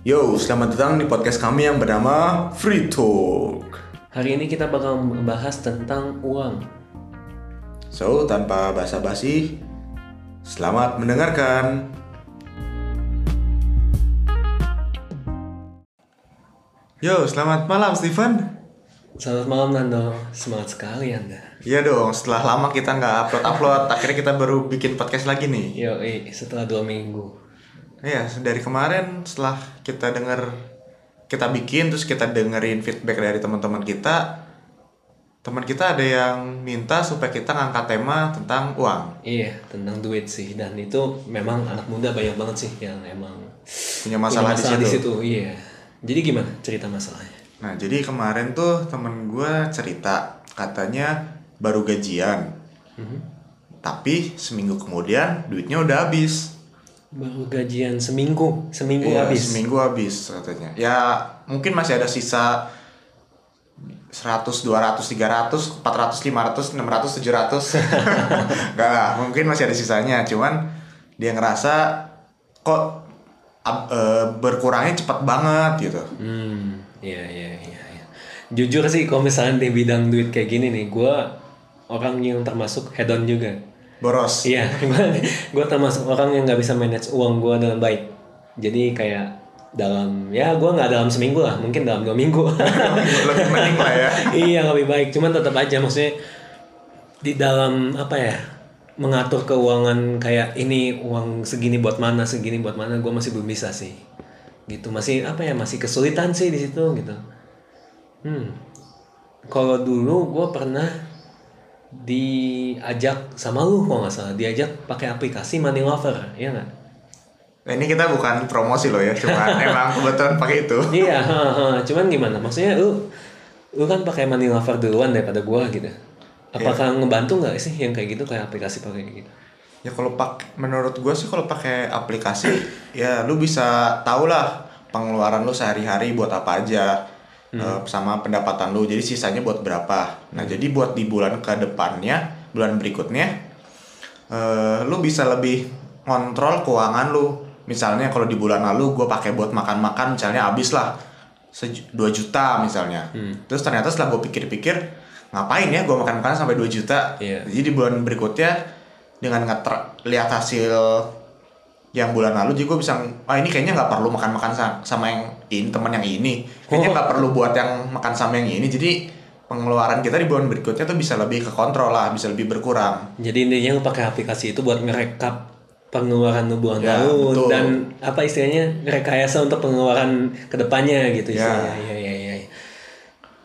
Yo, selamat datang di podcast kami yang bernama Free Talk. Hari ini kita bakal membahas tentang uang. So, tanpa basa-basi, selamat mendengarkan. Yo, selamat malam Steven. Selamat malam Nando, semangat sekali Anda. Iya dong, setelah lama kita nggak upload-upload, akhirnya kita baru bikin podcast lagi nih. Yo, eh, setelah dua minggu. Iya, dari kemarin setelah kita denger kita bikin terus kita dengerin feedback dari teman-teman kita, teman kita ada yang minta supaya kita ngangkat tema tentang uang. Iya, tentang duit sih. Dan itu memang anak muda banyak banget sih yang emang Punya masalah, punya di situ. Iya. Jadi gimana cerita masalahnya? Nah, jadi kemarin tuh temen gue cerita katanya baru gajian, Mhm. tapi seminggu kemudian duitnya udah habis. Baru gajian seminggu, seminggu Iya, habis. Seminggu habis katanya. Ya mungkin masih ada sisa 100, 200, 300, 400, 500, 600, 700. Enggak lah, mungkin masih ada sisanya. Cuman dia ngerasa kok ab- eh, berkurangnya cepat banget gitu. Hmm, iya iya iya. iya. Jujur sih kalau misalnya di bidang duit kayak gini nih, gue orang yang termasuk hedon juga. Boros. Iya, gue termasuk orang yang nggak bisa manage uang gue dengan baik. Jadi kayak dalam ya gue nggak dalam seminggu lah, mungkin dalam dua minggu. Lebih mending lah ya. iya lebih baik, cuman tetap aja maksudnya di dalam apa ya mengatur keuangan kayak ini uang segini buat mana segini buat mana gue masih belum bisa sih gitu masih apa ya masih kesulitan sih di situ gitu hmm kalau dulu gue pernah diajak sama lu kalau nggak salah. Diajak pakai aplikasi Money Lover ya nggak? Nah, ini kita bukan promosi loh ya, cuma emang kebetulan pakai itu. iya cuman gimana? Maksudnya lu lu kan pakai Money Lover duluan daripada gua gitu. Apakah ngebantu nggak sih yang kayak gitu kayak aplikasi pakai gitu? Ya kalau pak, menurut gue sih kalau pakai aplikasi, ya lu bisa tau lah pengeluaran lu sehari-hari buat apa aja, eh, sama pendapatan lu. Jadi sisanya buat berapa. Nah jadi buat di bulan ke depannya, bulan berikutnya, eh, lu bisa lebih kontrol keuangan lu. Misalnya kalau di bulan lalu gue pakai buat makan-makan, misalnya habis lah 2 juta misalnya. Terus ternyata setelah gue pikir-pikir, ngapain ya gue makan-makan sampai 2 juta. Iya. Jadi di bulan berikutnya dengan lihat hasil yang bulan lalu jadi gue bisa ah ini kayaknya nggak perlu makan makan sama yang ini teman yang ini kayaknya nggak perlu buat yang makan sama yang ini jadi pengeluaran kita di bulan berikutnya tuh bisa lebih ke kontrol lah bisa lebih berkurang jadi intinya pakai aplikasi itu buat ngerekap pengeluaran lu bulan Ya, lalu betul. dan apa istilahnya rekayasa untuk pengeluaran ke depannya gitu Ya. istilahnya iya iya iya iya.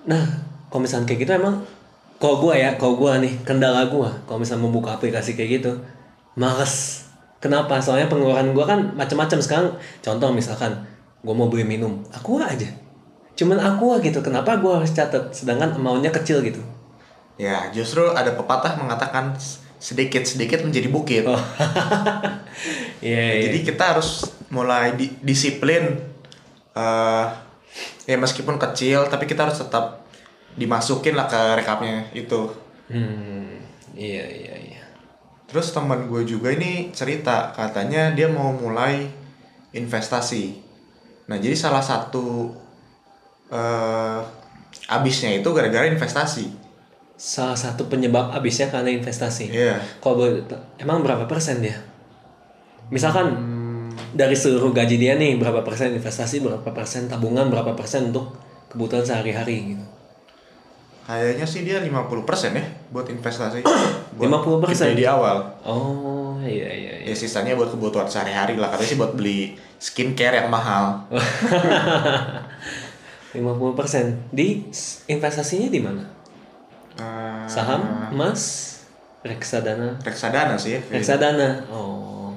nah kalau misalnya kayak gitu emang kalau gua ya kalau gua nih kendala gua kalau misalnya membuka aplikasi kayak gitu males kenapa? Soalnya pengeluaran gua kan macam-macam. Sekarang contoh misalkan gua mau beli minum. Aku aja. Cuman aku gitu. Kenapa gua harus catat? Sedangkan amountnya kecil gitu. Ya justru ada pepatah mengatakan sedikit sedikit menjadi bukit. Oh. Iya iya. Jadi kita harus mulai di- disiplin eh ya meskipun kecil tapi kita harus tetap dimasukin lah ke rekapnya itu. Hmm, iya iya iya. Terus teman gue juga ini cerita katanya dia mau mulai investasi. Nah jadi salah satu eh abisnya itu gara-gara investasi. Salah satu penyebab habisnya karena investasi. Iya. Kalau boleh t- emang berapa persen dia? Misalkan dari seluruh gaji dia nih berapa persen investasi, berapa persen tabungan, berapa persen untuk kebutuhan sehari-hari gitu. Kayaknya sih dia 50% ya buat investasi. 50%? gede di awal. Oh iya iya iya. Ya sisanya buat kebutuhan sehari-hari lah. Katanya sih buat beli skincare yang mahal. 50% di investasinya di mana? Eh, Saham, emas, reksadana, reksadana sih ya. reksadana. Oh.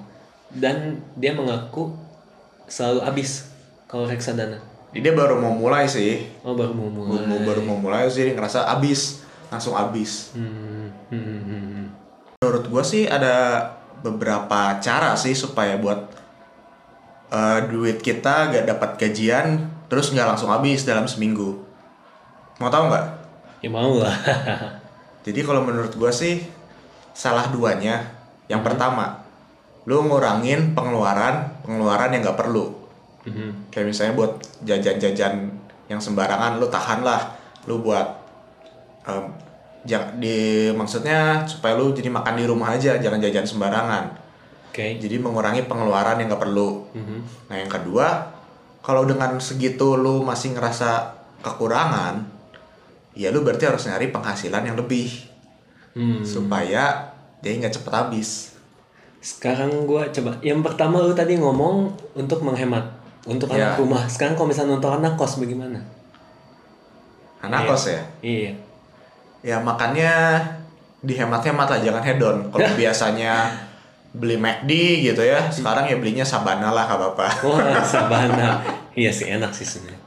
Dan dia mengaku selalu habis kalau reksadana. Dia baru mau mulai sih. Oh baru mau mulai. Baru, baru mau mulai sih dia ngerasa abis. Langsung abis. Hmm, hmm, hmm, hmm. Menurut gue sih ada beberapa cara sih supaya buat eh, duit kita gak dapat gajian terus nggak langsung habis dalam seminggu. Mau tahu nggak? Ya mau lah. Jadi kalau menurut gue sih salah duanya. Yang pertama, lu ngurangin pengeluaran pengeluaran yang nggak perlu. Mhm. Kayak misalnya buat jajan-jajan yang sembarangan lu tahan lah. Lu buat ja- di maksudnya supaya lu jadi makan di rumah aja, jangan jajan sembarangan. Oke. Jadi mengurangi pengeluaran yang gak perlu. Mhm. Nah yang kedua, kalau dengan segitu lu masih ngerasa kekurangan, ya lu berarti harus nyari penghasilan yang lebih Hmm. supaya dia nggak cepet habis. Sekarang gua coba. Yang pertama lu tadi ngomong untuk menghemat untuk Ya. anak rumah. Sekarang kalau misalnya untuk anak kos bagaimana? Anak Iya. kos ya, Iya. ya makannya dihemat-hemat lah, jangan hedon. Kalau biasanya beli McD gitu ya, sekarang ya belinya Sabana lah gak apa-apa. Wah, Sabana. iya sih enak sih sebenarnya.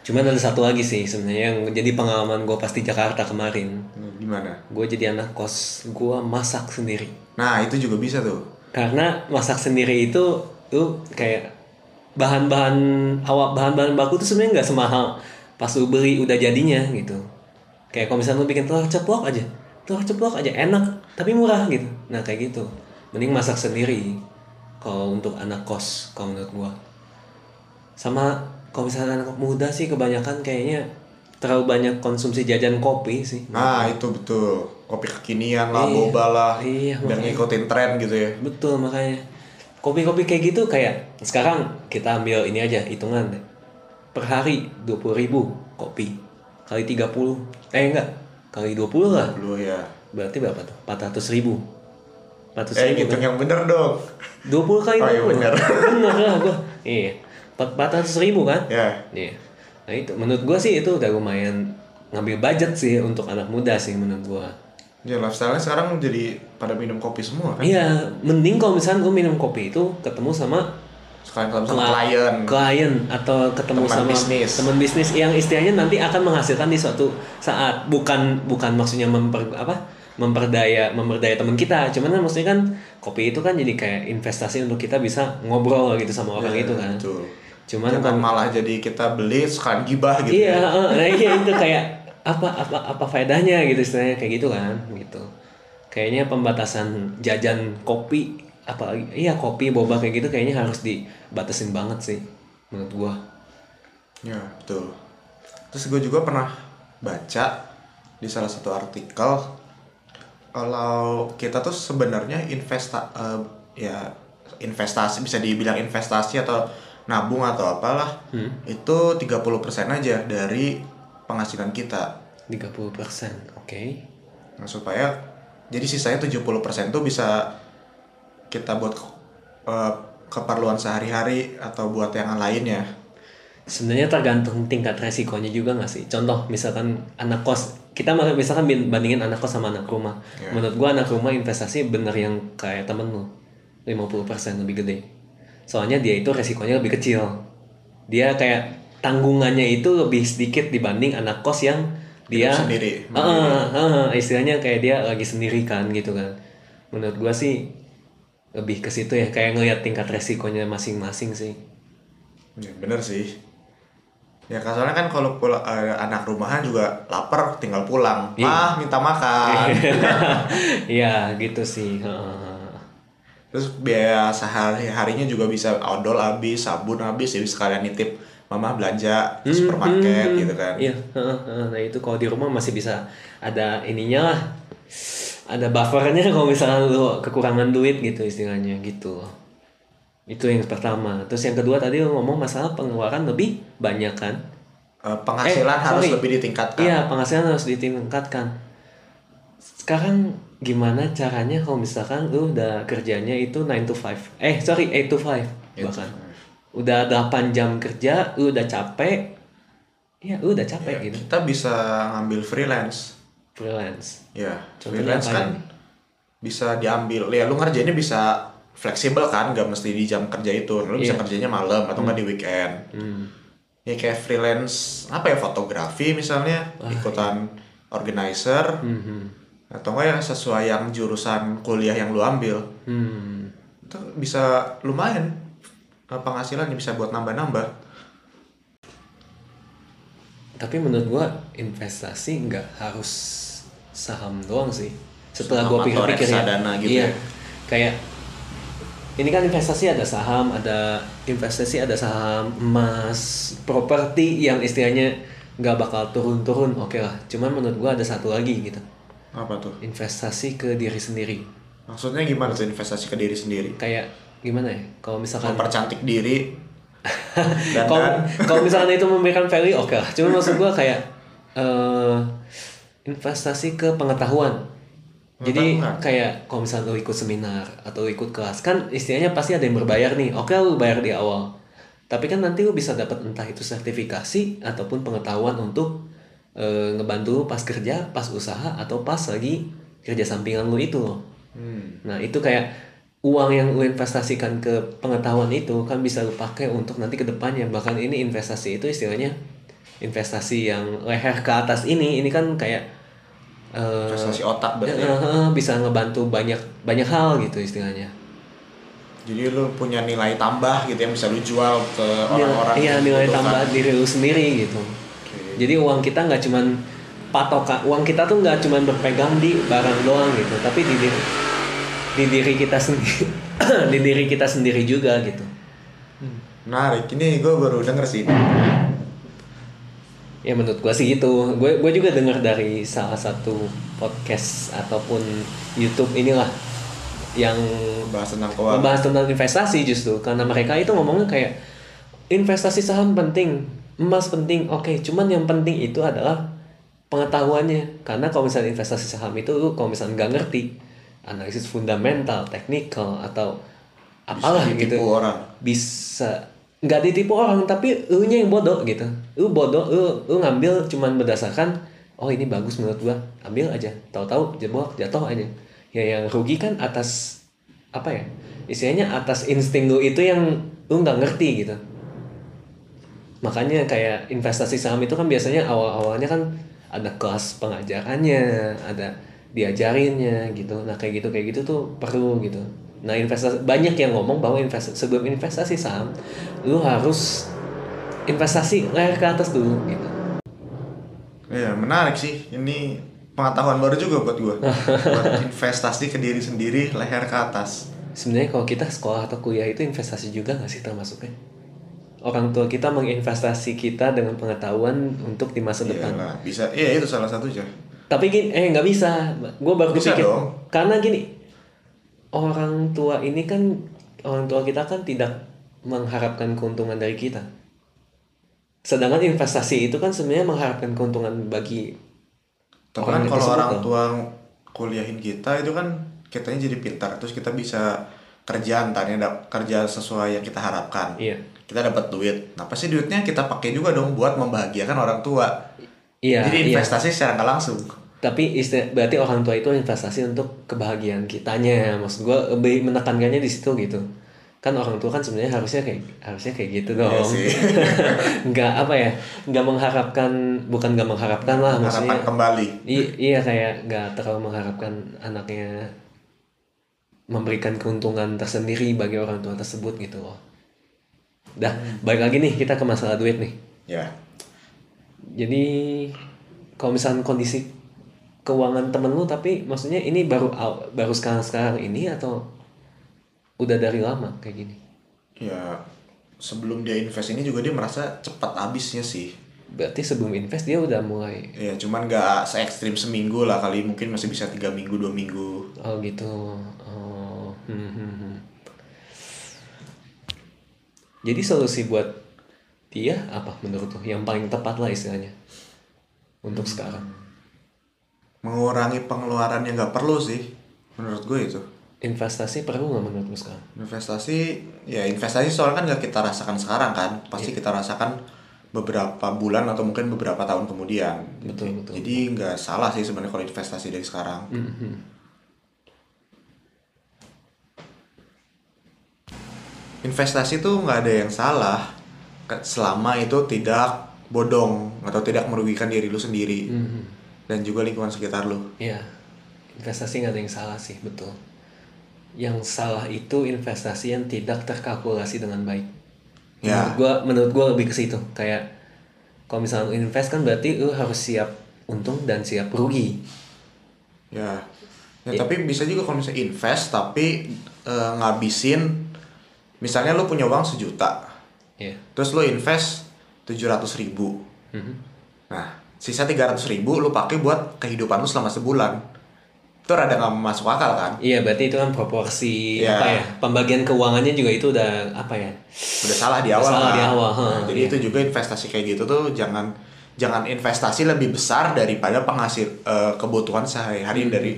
Cuman ada satu lagi sih sebenarnya yang jadi pengalaman gue pasti Jakarta kemarin. Gimana? Gue jadi anak kos, gue masak sendiri. Nah itu juga bisa tuh. Karena masak sendiri itu tuh kayak bahan-bahan awak bahan-bahan baku tuh sebenarnya nggak semahal pas lu beli udah jadinya gitu. Kayak kalau misalnya lu bikin telur ceplok aja, telur ceplok aja enak tapi murah gitu. Nah kayak gitu. Mending masak sendiri kalau untuk anak kos kalau menurut gua. Sama kalau misalnya anak muda sih kebanyakan kayaknya terlalu banyak konsumsi jajan kopi sih. Nah itu betul. Kopi kekinian lah, Iya. boba lah, Iya, makanya. ngikutin tren gitu ya. Betul makanya kopi-kopi kayak gitu kayak sekarang kita ambil ini aja hitungan. Per hari 20.000 ribu kopi. Kali 30 eh enggak. Kali 20 lah. Dulu ya. berarti berapa tuh? 400 ribu. 400 Eh ribu kan? yang bener dong. 20 kali Oh, iya, 20 bener. bener lah gua. Iya. 400 ribu kan? Ya. iya. Nah itu menurut gua sih itu udah lumayan ngambil budget sih untuk anak muda sih menurut gua Ya lifestyle sekarang jadi pada minum kopi semua kan. iya mending kalau misalnya gua minum kopi itu ketemu sama Sekalian ketemu klien. klien atau ketemu Teman sama bisnis. teman bisnis yang istilahnya nanti akan menghasilkan di suatu saat bukan bukan maksudnya memper apa memperdaya memperdaya teman kita cuman kan maksudnya kan kopi itu kan jadi kayak investasi untuk kita bisa ngobrol gitu sama orang Ya, itu kan Betul. cuman Jangan kan malah jadi kita beli sekalian gibah gitu iya ya. eh, nah iya itu kayak apa apa apa faedahnya gitu istilahnya kayak gitu kan gitu. Kayaknya pembatasan jajan kopi apalagi iya kopi boba kayak gitu kayaknya harus dibatasin banget sih menurut gua. Ya, betul. Terus gue juga pernah baca di salah satu artikel kalau kita tuh sebenarnya investa eh, ya investasi bisa dibilang investasi atau nabung atau apalah itu 30% aja dari penghasilan kita. 30% oke Nah, supaya jadi sisanya 70% tuh bisa kita buat eh, keperluan sehari-hari atau buat yang lainnya. sebenarnya tergantung tingkat resikonya juga nggak sih contoh misalkan anak kos kita misalkan bandingin anak kos sama anak rumah Ya. menurut gua anak rumah investasi bener yang kayak temen lu 50% lebih gede soalnya dia itu resikonya lebih kecil dia kayak tanggungannya itu lebih sedikit dibanding anak kos yang dia Hidup sendiri, Ah, ah, ah, istilahnya kayak dia lagi sendiri kan gitu kan menurut gua sih lebih ke situ ya kayak ngelihat tingkat resikonya masing-masing sih Ya, bener sih. Ya soalnya kan kalau pula- eh, anak rumahan juga lapar tinggal pulang. Iya. Ah, minta makan. Iya gitu sih. Heeh. Terus biaya sehari-harinya juga bisa odol habis, sabun habis, jadi sekalian nitip mama belanja ke supermarket gitu kan. Iya. Nah itu kalau di rumah masih bisa ada ininya lah. Ada buffernya kalau misalnya lu kekurangan duit gitu istilahnya gitu. Itu yang pertama. Terus yang kedua tadi lu ngomong masalah pengeluaran lebih banyak kan? Eh, penghasilan Eh, harus sorry. lebih ditingkatkan. Iya, penghasilan harus ditingkatkan. Sekarang gimana caranya kalau misalkan lu udah kerjanya itu 9 to 5. Eh, sorry, 8 to 5 Eight to bahkan. Udah 8 jam kerja, lu udah capek. Iya, lu udah capek Ya, gitu. Kita bisa ngambil freelance. Freelance. Ya, Contohnya freelance kan nih? bisa diambil. Ya lu ngerjainnya bisa fleksibel kan, gak mesti di jam kerja itu. Lu bisa Iya. kerjanya malam atau nggak di weekend. Hmm. ya kayak freelance apa ya fotografi misalnya ikutan organizer Mhm. atau enggak ya sesuai yang jurusan kuliah yang lu ambil Hmm. itu bisa lumayan penghasilannya bisa buat nambah-nambah Tapi menurut gua investasi nggak harus saham doang sih. Setelah Saham gua pikir-pikir ya. gitu iya. ya. Kayak ini kan investasi ada saham, ada investasi ada saham emas, properti yang istilahnya nggak bakal turun-turun, oke lah. Cuman menurut gua ada satu lagi gitu, Apa tuh? investasi ke diri sendiri. Maksudnya gimana tuh investasi ke diri sendiri? Kayak gimana ya? Kalau misalkan Mempercantik diri. Dan kalau dan kalau misalkan itu memberikan value oke lah. Cuma maksud gua kayak eh investasi ke pengetahuan. Jadi Pengetahuan. kayak kalau misalnya lu ikut seminar atau ikut kelas kan istilahnya pasti ada yang berbayar nih. Oke lu bayar di awal. Tapi kan nanti lu bisa dapat entah itu sertifikasi ataupun pengetahuan untuk eh, ngebantu pas kerja, pas usaha atau pas lagi kerja sampingan lu itu loh. Hmm. Nah itu kayak uang yang lu investasikan ke pengetahuan itu kan bisa lu pakai untuk nanti ke depannya bahkan ini investasi itu istilahnya investasi yang leher ke atas ini ini kan kayak eh, investasi otak berarti. eh, bisa ngebantu banyak banyak hal gitu istilahnya. Jadi lu punya nilai tambah gitu yang bisa lu jual ke orang-orang. Iya yang nilai membutuhkan. tambah diri lu sendiri gitu. Oke. Jadi uang kita nggak cuman patokan uang kita tuh nggak cuman berpegang di barang doang gitu, tapi di diri di diri kita sendiri di diri kita sendiri juga gitu. Menarik. Ini gue baru denger sih. Ya menurut gua sih gitu. Gue gue juga dengar dari salah satu podcast ataupun YouTube inilah yang Bahas tentang keuangan. membahas tentang investasi justru karena mereka itu ngomongnya kayak investasi saham penting, emas penting. Oke, cuman yang penting itu adalah pengetahuannya. Karena kalau misalnya investasi saham itu lu kalau misalnya nggak ngerti analisis fundamental, teknikal atau apalah Bisa gitu. orang. Bisa nggak ditipu orang tapi lu nya yang bodoh gitu. Lu bodoh, lu, lu ngambil cuman berdasarkan oh ini bagus menurut gua, ambil aja. Tahu-tahu jeblok jatuh aja. Ya yang rugi kan atas apa ya? Istilahnya atas insting lu itu yang lu nggak ngerti gitu. Makanya kayak investasi saham itu kan biasanya awal-awalnya kan ada kelas pengajarannya, ada diajarinnya gitu. Nah kayak gitu kayak gitu tuh perlu gitu. Nah investasi banyak yang ngomong bahwa investasi sebelum investasi saham, lu harus investasi leher ke atas dulu gitu. Iya, menarik sih. Ini pengetahuan baru juga buat gue. buat investasi ke diri sendiri, leher ke atas. Sebenarnya kalau kita sekolah atau kuliah itu investasi juga nggak sih termasuknya? Orang tua kita menginvestasi kita dengan pengetahuan untuk di masa depan. Iyalah, bisa. Iya, itu salah satunya. Tapi gini, eh nggak bisa. Gue baru Bisa kepikir. dong. Karena gini, orang tua ini kan orang tua kita kan tidak mengharapkan keuntungan dari kita. Sedangkan investasi itu kan sebenarnya mengharapkan keuntungan bagi Tapi Orang kan kalau orang dong. tua kuliahin kita itu kan kitanya jadi pintar, terus kita bisa kerja antarnya dap- kerja sesuai yang kita harapkan. Iya. Kita dapat duit. Nah, pasti duitnya kita pakai juga dong buat membahagiakan orang tua. Iya, jadi iya. investasi secara nggak langsung. Tapi isti- berarti orang tua itu investasi untuk kebahagiaan kitanya. Maksud gue lebih menekankannya di situ gitu. Kan orang tua kan sebenarnya harusnya kayak harusnya kayak gitu dong. Iya sih. nggak apa ya? Nggak mengharapkan bukan nggak mengharapkan lah maksudnya. Harapan kembali. I- iya kayak nggak terlalu mengharapkan anaknya memberikan keuntungan tersendiri bagi orang tua tersebut gitu loh. Dah, balik lagi nih kita ke masalah duit nih. Ya. Jadi kalau misalnya kondisi keuangan temen lu tapi maksudnya ini baru baru sekarang sekarang ini atau udah dari lama kayak gini? Ya, sebelum dia invest ini juga dia merasa cepat habisnya sih. Berarti sebelum invest dia udah mulai Ya, cuman nggak se ekstrim seminggu lah kali mungkin masih bisa tiga minggu dua minggu. oh gitu. Oh. hmm, hmm, hmm. Jadi solusi buat dia apa menurut lu yang paling tepat lah istilahnya untuk sekarang? Mengurangi pengeluaran yang nggak perlu sih, menurut gue itu. Investasi perlu nggak menurut lu sekarang? Investasi, ya investasi soalnya kan nggak kita rasakan sekarang kan, pasti Iya. kita rasakan beberapa bulan atau mungkin beberapa tahun kemudian. Betul, Jadi- betul. Jadi nggak salah sih sebenarnya kalau investasi dari sekarang. Mhm. Investasi tuh nggak ada yang salah selama itu tidak bodong atau tidak merugikan diri lu sendiri Mhm. dan juga lingkungan sekitar lu. Iya, investasi nggak ada yang salah sih, betul. Yang salah itu investasi yang tidak terkalkulasi dengan baik. Ya. Menurut gua, menurut gua lebih ke situ. Kayak kalau misalnya lu invest kan berarti lu harus siap untung dan siap rugi. Ya, ya tapi bisa juga kalau misalnya invest tapi eh, ngabisin misalnya lu punya uang sejuta, Iya. terus lu invest 700 ribu. Mhm. Nah, sisa 300 ribu lu pakai buat kehidupan lu selama sebulan. Itu rada nggak masuk akal kan? Iya, berarti itu kan proporsi Iya. apa ya? Pembagian keuangannya juga itu udah apa ya? Udah salah di awal Salah kan? di awal, Nah, huh, jadi iya. itu juga investasi kayak gitu tuh jangan jangan investasi lebih besar daripada penghasil eh, kebutuhan sehari-hari Hmm. dari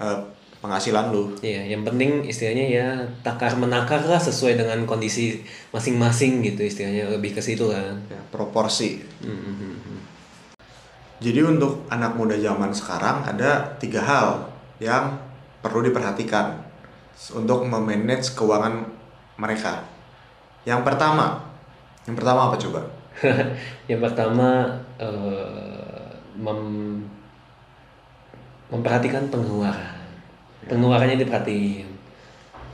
eh, penghasilan lu. Iya, yang penting istilahnya ya takar menakar lah sesuai dengan kondisi masing-masing gitu istilahnya lebih ke situ kan. Ya, proporsi. Mhm. Jadi untuk anak muda zaman sekarang ada tiga hal yang perlu diperhatikan untuk memanage keuangan mereka. Yang pertama, yang pertama apa coba? yang pertama eh, mem- memperhatikan pengeluaran. Pengeluarannya diperhatiin.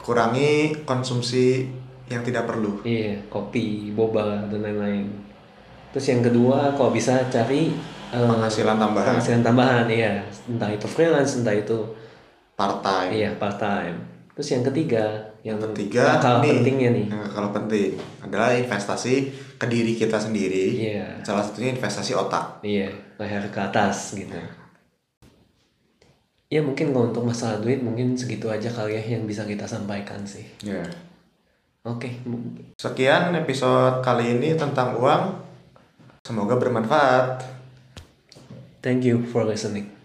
Kurangi konsumsi yang tidak perlu. Iya, kopi, boba dan lain-lain. Terus yang kedua, kalau bisa cari eh, Penghasilan tambahan. Penghasilan tambahan, iya. Entah itu freelance, entah itu Part time. iya part time. Terus yang ketiga, yang Ketiga, nih, pentingnya nih. yang kalau penting adalah investasi ke diri kita sendiri. Iya. Salah satunya investasi otak. Iya, leher ke atas gitu. Ya mungkin kalau untuk masalah duit mungkin segitu aja kali ya yang bisa kita sampaikan sih. Ya. Oke, Sekian episode kali ini tentang uang. Semoga bermanfaat. thank you for listening.